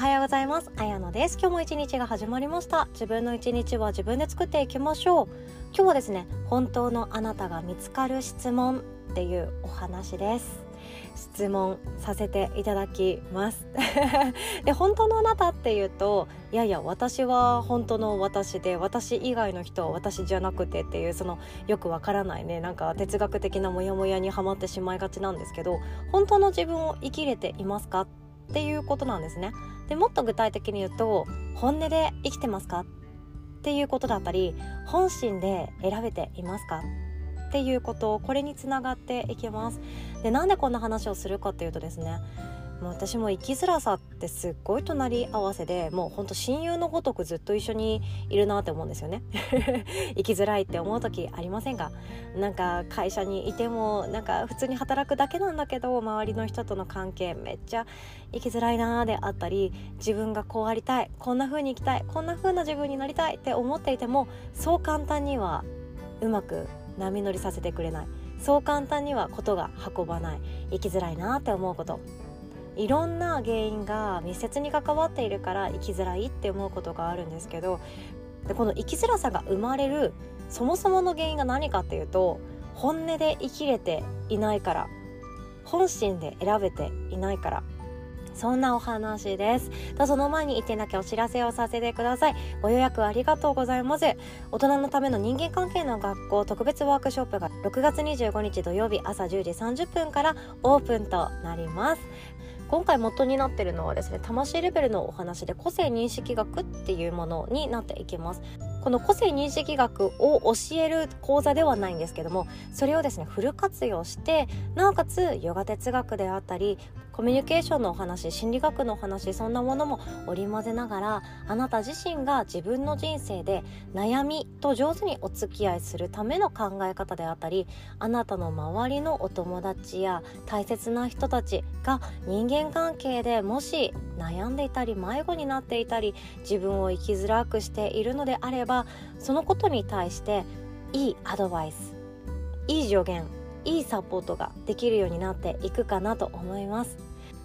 はようございます。あやのです。今日も一日が始まりました。自分の一日は自分で作っていきましょう。今日はですね本当のあなたが見つかる質問っていうお話です。質問させていただきます。で本当のあなたっていうといやいや私は本当の私で私以外の人は私じゃなくてっていうそのよくわからないねなんか哲学的なモヤモヤにはまってしまいがちなんですけど本当の自分を生きれていますかっていうことなんですね。でもっと具体的に言うと本音で生きてますかっていうことだったり本心で選べていますかっていうことこれにつながっていきます。でなんでこんな話をするかっていうとですねもう私も生きづらさってすっごい隣り合わせでもうほんと親友のごとくずっと一緒にいるなって思うんですよね。生きづらいって思う時ありませんかなんか会社にいてもなんか普通に働くだけなんだけど周りの人との関係めっちゃ生きづらいなーであったり自分がこうありたいこんな風に生きたいこんな風な自分になりたいって思っていてもそう簡単にはうまく波乗りさせてくれない。そう簡単にはことが運ばない。生きづらいなって思うこと。いろんな原因が密接に関わっているから生きづらいって思うことがあるんですけどでこの生きづらさが生まれるそもそもの原因が何かっていうと本音で生きれていないから本心で選べていないから。そんなお話です。とその前に一点だけお知らせをさせてください。ご予約ありがとうございます。大人のための人間関係の学校特別ワークショップが6月25日土曜日朝10時30分からオープンとなります。今回元になってるのはですね魂レベルのお話で個性認識学っていうものになっていきます。この個性認識学を教える講座ではないんですけどもそれをですねフル活用してなおかつヨガ哲学であったりコミュニケーションのお話心理学のお話そんなものも織り交ぜながらあなた自身が自分の人生で悩みと上手にお付き合いするための考え方であったりあなたの周りのお友達や大切な人たちが人間関係でもし悩んでいたり迷子になっていたり自分を生きづらくしているのであればそのことに対していいアドバイスいい助言いいサポートができるようになっていくかなと思います。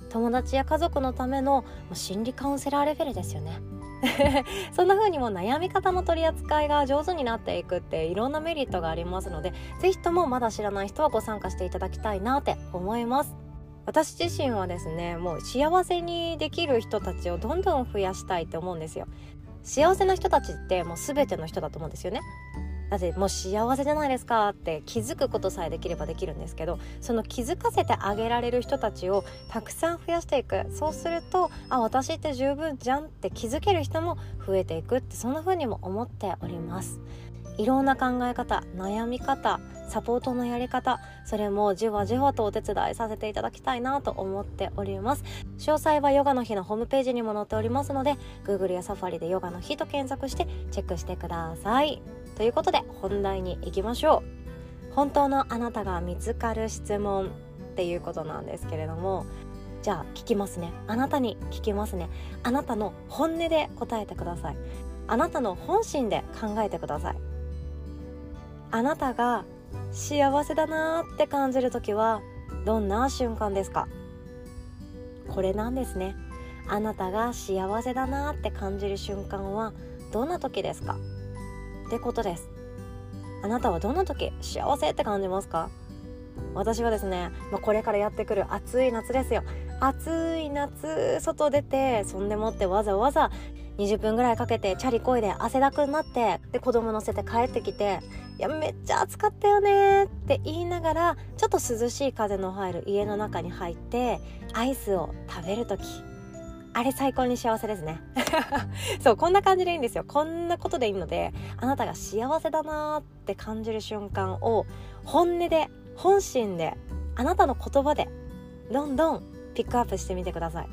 友達や家族のための心理カウンセラーレベルですよね。そんな風にも悩み方の取り扱いが上手になっていくっていろんなメリットがありますので是非ともまだ知らない人はご参加していただきたいなって思います。私自身はですねもう幸せにできる人たちをどんどん増やしたいって思うんですよ。幸せな人たちってもう全ての人だと思うんですよね。だってもう幸せじゃないですかって気づくことさえできればできるんですけどその気づかせてあげられる人たちをたくさん増やしていく。そうするとあ私って十分じゃんって気づける人も増えていくってそんな風にも思っております。いろんな考え方悩み方サポートのやり方それもじわじわとお手伝いさせていただきたいなと思っております。詳細はヨガの日のホームページにも載っておりますので Google や Safari でヨガの日と検索してチェックしてください。ということで本題に行きましょう。本当のあなたが見つかる質問っていうことなんですけれどもじゃあ聞きますね。あなたに聞きますね。あなたの本音で答えてください。あなたの本心で考えてください。あなたが幸せだなーって感じる時はどんな瞬間ですか？これなんですね。あなたが幸せだなって感じる瞬間はどんな時ですか？ってことです。あなたはどんな時幸せって感じますか？私はですね、まあ、これからやってくる暑い夏ですよ。暑い夏外出てそんでもってわざわざ20分ぐらいかけてチャリこいで汗だくになってで子供乗せて帰ってきて「いやめっちゃ暑かったよね」って言いながらちょっと涼しい風の入る家の中に入ってアイスを食べる時。あれ最高に幸せですね。そうこんな感じでいいんですよ。こんなことでいいのであなたが幸せだなって感じる瞬間を本音で本心であなたの言葉でどんどんピックアップしてみてください。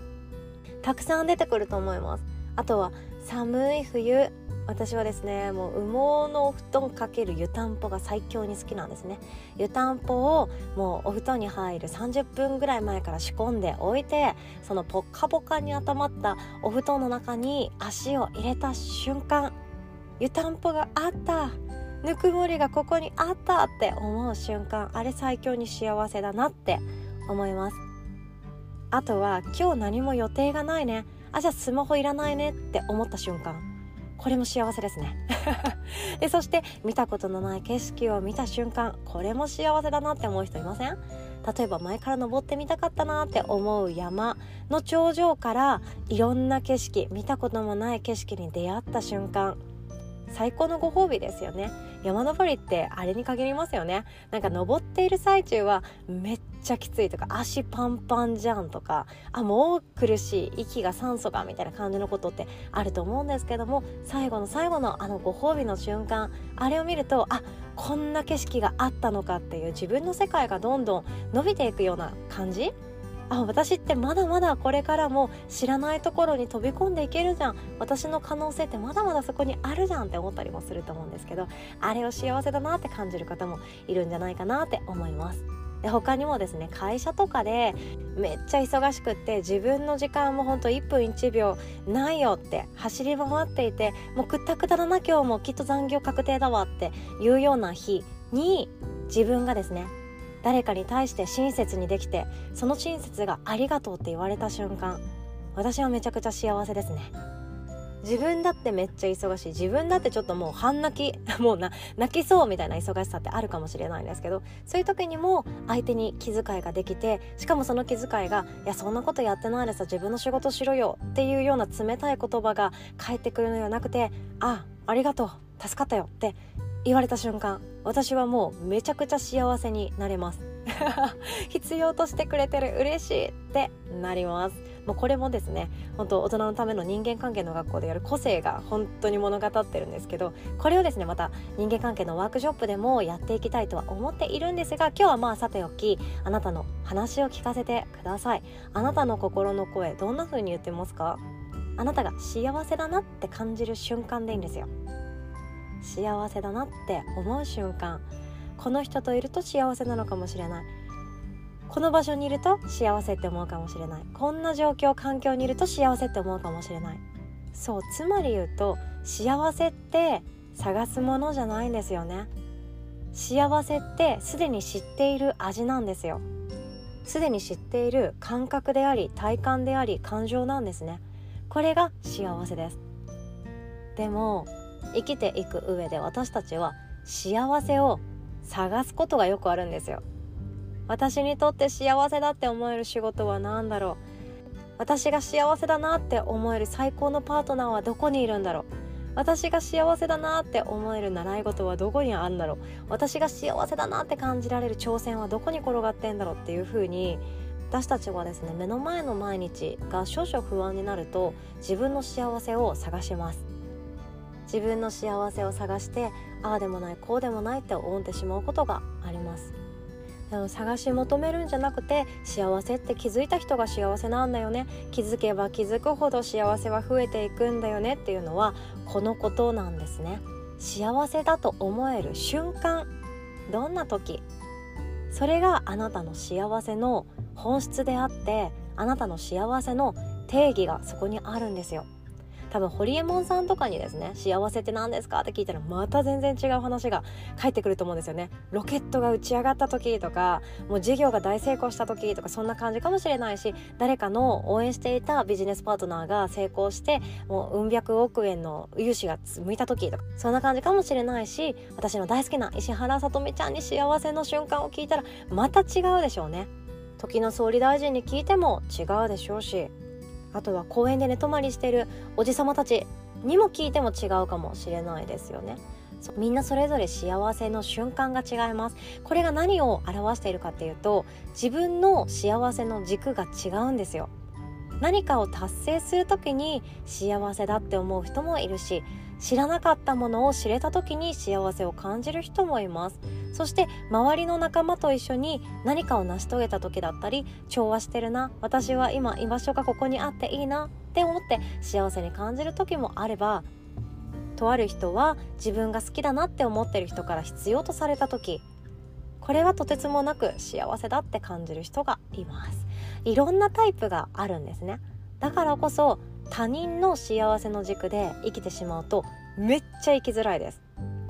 たくさん出てくると思います。あとは寒い冬。私はですねもう羽毛のお布団かける湯たんぽが最強に好きなんですね。湯たんぽをもうお布団に入る30分ぐらい前から仕込んでおいてそのポッカポカに温まったお布団の中に足を入れた瞬間湯たんぽがあったぬくもりがここにあったって思う瞬間あれ最強に幸せだなって思います。あとは今日何も予定がないね。あじゃあスマホいらないねって思った瞬間これも幸せですね。でそして見たことのない景色を見た瞬間これも幸せだなって思う人いません？例えば前から登ってみたかったなって思う山の頂上からいろんな景色見たこともない景色に出会った瞬間最高のご褒美ですよね。山登りってあれに限りますよね。なんか登っている最中はめっちゃきついとか足パンパンじゃんとかあもう苦しい息が酸素がみたいな感じのことってあると思うんですけども最後の最後のあのご褒美の瞬間あれを見るとあこんな景色があったのかっていう自分の世界がどんどん伸びていくような感じあ私ってまだまだこれからも知らないところに飛び込んでいけるじゃん私の可能性ってまだまだそこにあるじゃんって思ったりもすると思うんですけどあれを幸せだなって感じる方もいるんじゃないかなって思います。で他にもですね会社とかでめっちゃ忙しくって自分の時間もほんと1分1秒ないよって走り回っていてもうくったくただな今日もきっと残業確定だわっていうような日に自分がですね誰かに対して親切にできてその親切がありがとうって言われた瞬間私はめちゃくちゃ幸せですね。自分だってめっちゃ忙しい。自分だってちょっともう半泣き もうな泣きそうみたいな忙しさってあるかもしれないんですけどそういう時にも相手に気遣いができてしかもその気遣いが「いやそんなことやってないでさ自分の仕事しろよ」っていうような冷たい言葉が返ってくるのではなくて「あありがとう助かったよ」って言われた瞬間私はもうめちゃくちゃ幸せになれます。必要としてくれてる嬉しいってなります。もうこれもですね本当大人のための人間関係の学校でやる個性が本当に物語ってるんですけどこれをですねまた人間関係のワークショップでもやっていきたいとは思っているんですが今日はまあさておきあなたの話を聞かせてください。あなたの心の声どんな風に言ってますか？あなたが幸せだなって感じる瞬間でいいんですよ。幸せだなって思う瞬間。この人といると幸せなのかもしれない。この場所にいると幸せって思うかもしれない。こんな状況環境にいると幸せって思うかもしれない。そうつまり言うと幸せって探すものじゃないんですよね。幸せってすでに知っている味なんですよ。すでに知っている感覚であり体感であり感情なんですね。これが幸せです。でも生きていく上で私たちは幸せを探すことがよくあるんですよ。私にとって幸せだって思える仕事は何だろう。私が幸せだなって思える最高のパートナーはどこにいるんだろう。私が幸せだなって思える習い事はどこにあるんだろう。私が幸せだなって感じられる挑戦はどこに転がってんだろう。っていう風に私たちはですね目の前の毎日が少々不安になると自分の幸せを探します。自分の幸せを探してああでもないこうでもないって思ってしまうことがあります。探し求めるんじゃなくて幸せって気づいた人が幸せなんだよね。気づけば気づくほど幸せは増えていくんだよね。っていうのはこのことなんですね。幸せだと思える瞬間。どんな時？それがあなたの幸せの本質であってあなたの幸せの定義がそこにあるんですよ。多分ホリエモンさんとかにですね幸せって何ですか？って聞いたらまた全然違う話が返ってくると思うんですよね。ロケットが打ち上がった時とかもう事業が大成功した時とかそんな感じかもしれないし誰かの応援していたビジネスパートナーが成功してもううん百億円の融資が向いた時とかそんな感じかもしれないし私の大好きな石原さとみちゃんに幸せの瞬間を聞いたらまた違うでしょうね。時の総理大臣に聞いても違うでしょうし。あとは公園で寝泊まりしてるおじさまたちにも聞いても違うかもしれないですよね。みんなそれぞれ幸せの瞬間が違います。これが何を表しているかっていうと自分の幸せの軸が違うんですよ。何かを達成する時に幸せだって思う人もいるし知らなかったものを知れた時に幸せを感じる人もいます。そして周りの仲間と一緒に何かを成し遂げた時だったり調和してるな私は今居場所がここにあっていいなって思って幸せに感じる時もあればとある人は自分が好きだなって思ってる人から必要とされた時これはとてつもなく幸せだって感じる人がいます。いろんなタイプがあるんですね。だからこそ他人の幸せの軸で生きてしまうとめっちゃ生きづらいです。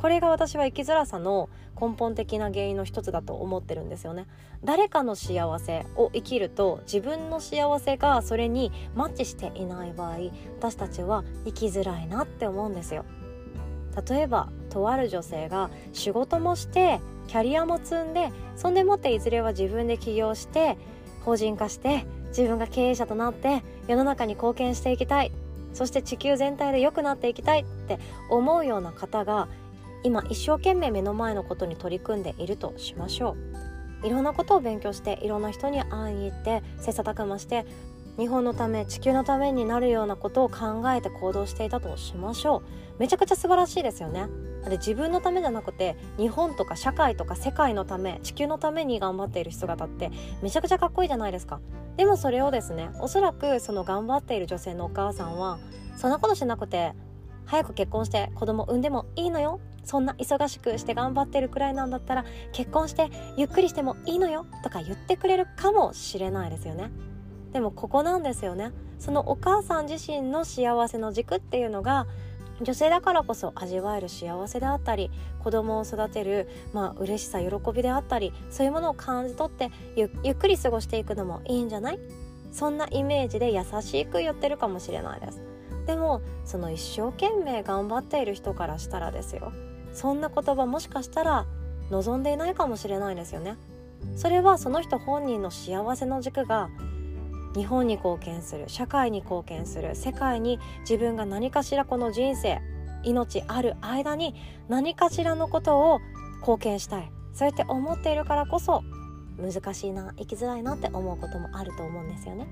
これが私は生きづらさの根本的な原因の一つだと思ってるんですよね。誰かの幸せを生きると自分の幸せがそれにマッチしていない場合私たちは生きづらいなって思うんですよ。例えばとある女性が仕事もしてキャリアも積んでそんでもっていずれは自分で起業して法人化して自分が経営者となって世の中に貢献していきたい。そして地球全体で良くなっていきたいって思うような方が今一生懸命目の前のことに取り組んでいるとしましょう。いろんなことを勉強していろんな人に会いに行って切磋琢磨して日本のため地球のためになるようなことを考えて行動していたとしましょう。めちゃくちゃ素晴らしいですよね。で自分のためじゃなくて日本とか社会とか世界のため地球のために頑張っている姿ってめちゃくちゃかっこいいじゃないですか。でもそれをですねおそらくその頑張っている女性のお母さんはそんなことしなくて早く結婚して子供産んでもいいのよ。そんな忙しくして頑張ってるくらいなんだったら結婚してゆっくりしてもいいのよとか言ってくれるかもしれないですよね。でもここなんですよね。そのお母さん自身の幸せの軸っていうのが女性だからこそ味わえる幸せであったり子供を育てる、まあ嬉しさ喜びであったりそういうものを感じ取ってゆっくり過ごしていくのもいいんじゃない？そんなイメージで優しく言ってるかもしれないです。でもその一生懸命頑張っている人からしたらですよ。そんな言葉もしかしたら望んでいないかもしれないですよね。それはその人本人の幸せの軸が日本に貢献する社会に貢献する世界に自分が何かしらこの人生命ある間に何かしらのことを貢献したい。そうやって思っているからこそ難しいな生きづらいなって思うこともあると思うんですよね。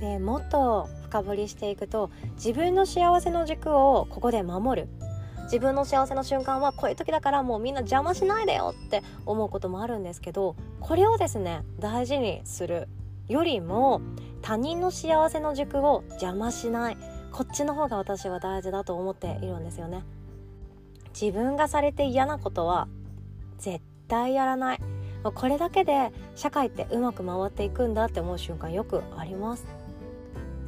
でもっと深掘りしていくと自分の幸せの軸をここで守る。自分の幸せの瞬間はこういう時だからもうみんな邪魔しないでよって思うこともあるんですけどこれをですね大事にするよりも他人の幸せの軸を邪魔しない。こっちの方が私は大事だと思っているんですよね。自分がされて嫌なことは絶対やらない。これだけで社会ってうまく回っていくんだって思う瞬間よくあります。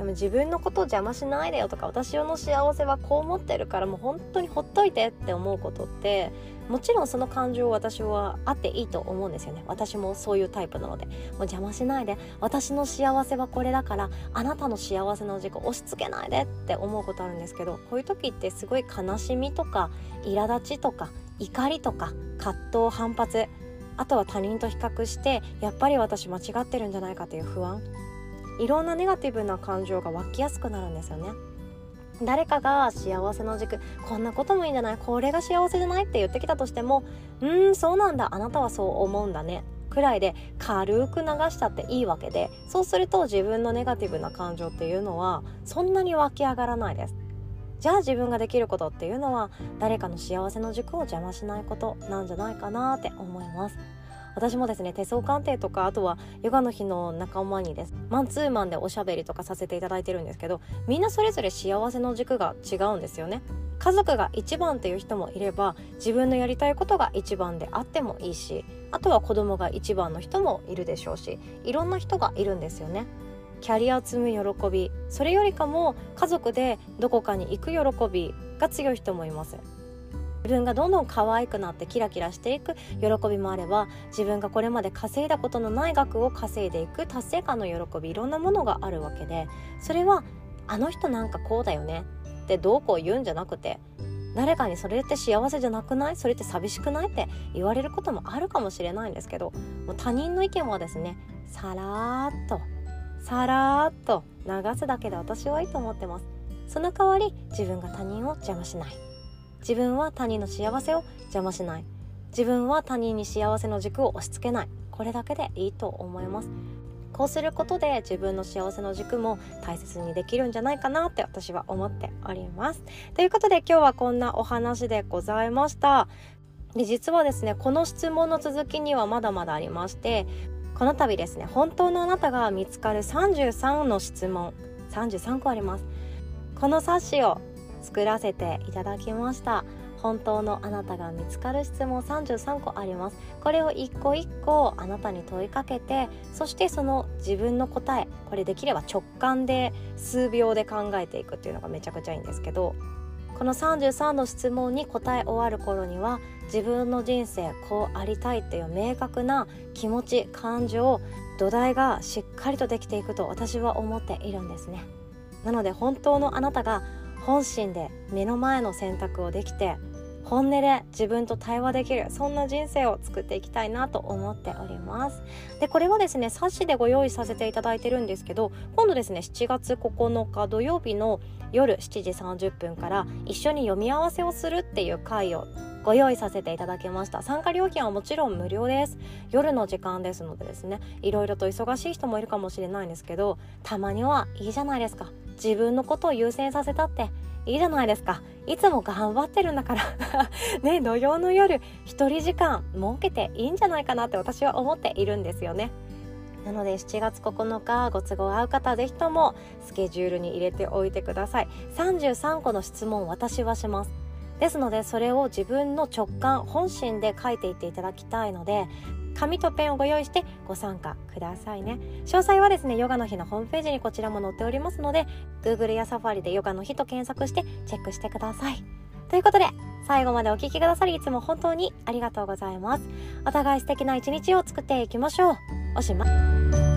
でも自分のことを邪魔しないでよとか私の幸せはこう思ってるからもう本当にほっといてって思うことってもちろんその感情私はあっていいと思うんですよね。私もそういうタイプなので。もう邪魔しないで。私の幸せはこれだからあなたの幸せの軸押し付けないでって思うことあるんですけどこういう時ってすごい悲しみとか苛立ちとか怒りとか葛藤反発あとは他人と比較してやっぱり私間違ってるんじゃないかという不安。いろんなネガティブな感情が湧きやすくなるんですよね。誰かが幸せの軸こんなこともいいんじゃないこれが幸せじゃないって言ってきたとしてもうんそうなんだあなたはそう思うんだねくらいで軽く流しちゃっていいわけでそうすると自分のネガティブな感情っていうのはそんなに湧き上がらないです。じゃあ自分ができることっていうのは誰かの幸せの軸を邪魔しないことなんじゃないかなって思います。私もですね手相鑑定とかあとはヨガの日の仲間にです。マンツーマンでおしゃべりとかさせていただいてるんですけどみんなそれぞれ幸せの軸が違うんですよね。家族が一番っていう人もいれば自分のやりたいことが一番であってもいいしあとは子供が一番の人もいるでしょうしいろんな人がいるんですよね。キャリアを積む喜びそれよりかも家族でどこかに行く喜びが強い人もいます。自分がどんどん可愛くなってキラキラしていく喜びもあれば自分がこれまで稼いだことのない額を稼いでいく達成感の喜びいろんなものがあるわけでそれはあの人なんかこうだよねってどうこう言うんじゃなくて誰かにそれって幸せじゃなくない？それって寂しくない？って言われることもあるかもしれないんですけどもう他人の意見はですねさらっとさらっと流すだけで私はいいと思ってます。その代わり自分が他人を邪魔しない。自分は他人の幸せを邪魔しない。自分は他人に幸せの軸を押し付けない。これだけでいいと思います。こうすることで自分の幸せの軸も大切にできるんじゃないかなって私は思っております。ということで今日はこんなお話でございました。で実はですねこの質問の続きにはまだまだありましてこの度ですね本当のあなたが見つかる33の質問。33個あります。この冊子を作らせていただきました。本当のあなたが見つかる質問33個あります。これを一個一個あなたに問いかけてそしてその自分の答えこれできれば直感で数秒で考えていくっていうのがめちゃくちゃいいんですけどこの33の質問に答え終わる頃には自分の人生こうありたいっていう明確な気持ち感情土台がしっかりとできていくと私は思っているんですね。なので本当のあなたが本心で目の前の選択をできて本音で自分と対話できるそんな人生を作っていきたいなと思っております。でこれはですね冊子でご用意させていただいてるんですけど今度ですね7月9日土曜日の夜7時30分から一緒に読み合わせをするっていう回をご用意させていただきました。参加料金はもちろん無料です。夜の時間ですのでですねいろいろと忙しい人もいるかもしれないんですけどたまにはいいじゃないですか。自分のことを優先させたっていいじゃないですか。いつも頑張ってるんだから。ね土曜の夜一人時間設けていいんじゃないかなって私は思っているんですよね。なので7月9日ご都合合う方ぜひともスケジュールに入れておいてください。33個の質問私はします。ですのでそれを自分の直感本心で書いていっていただきたいので紙とペンをご用意してご参加くださいね。詳細はですねヨガの日のホームページにこちらも載っておりますので Google や Safari でヨガの日と検索してチェックしてください。ということで最後までお聴きくださりいつも本当にありがとうございます。お互い素敵な一日を作っていきましょう。おしまい。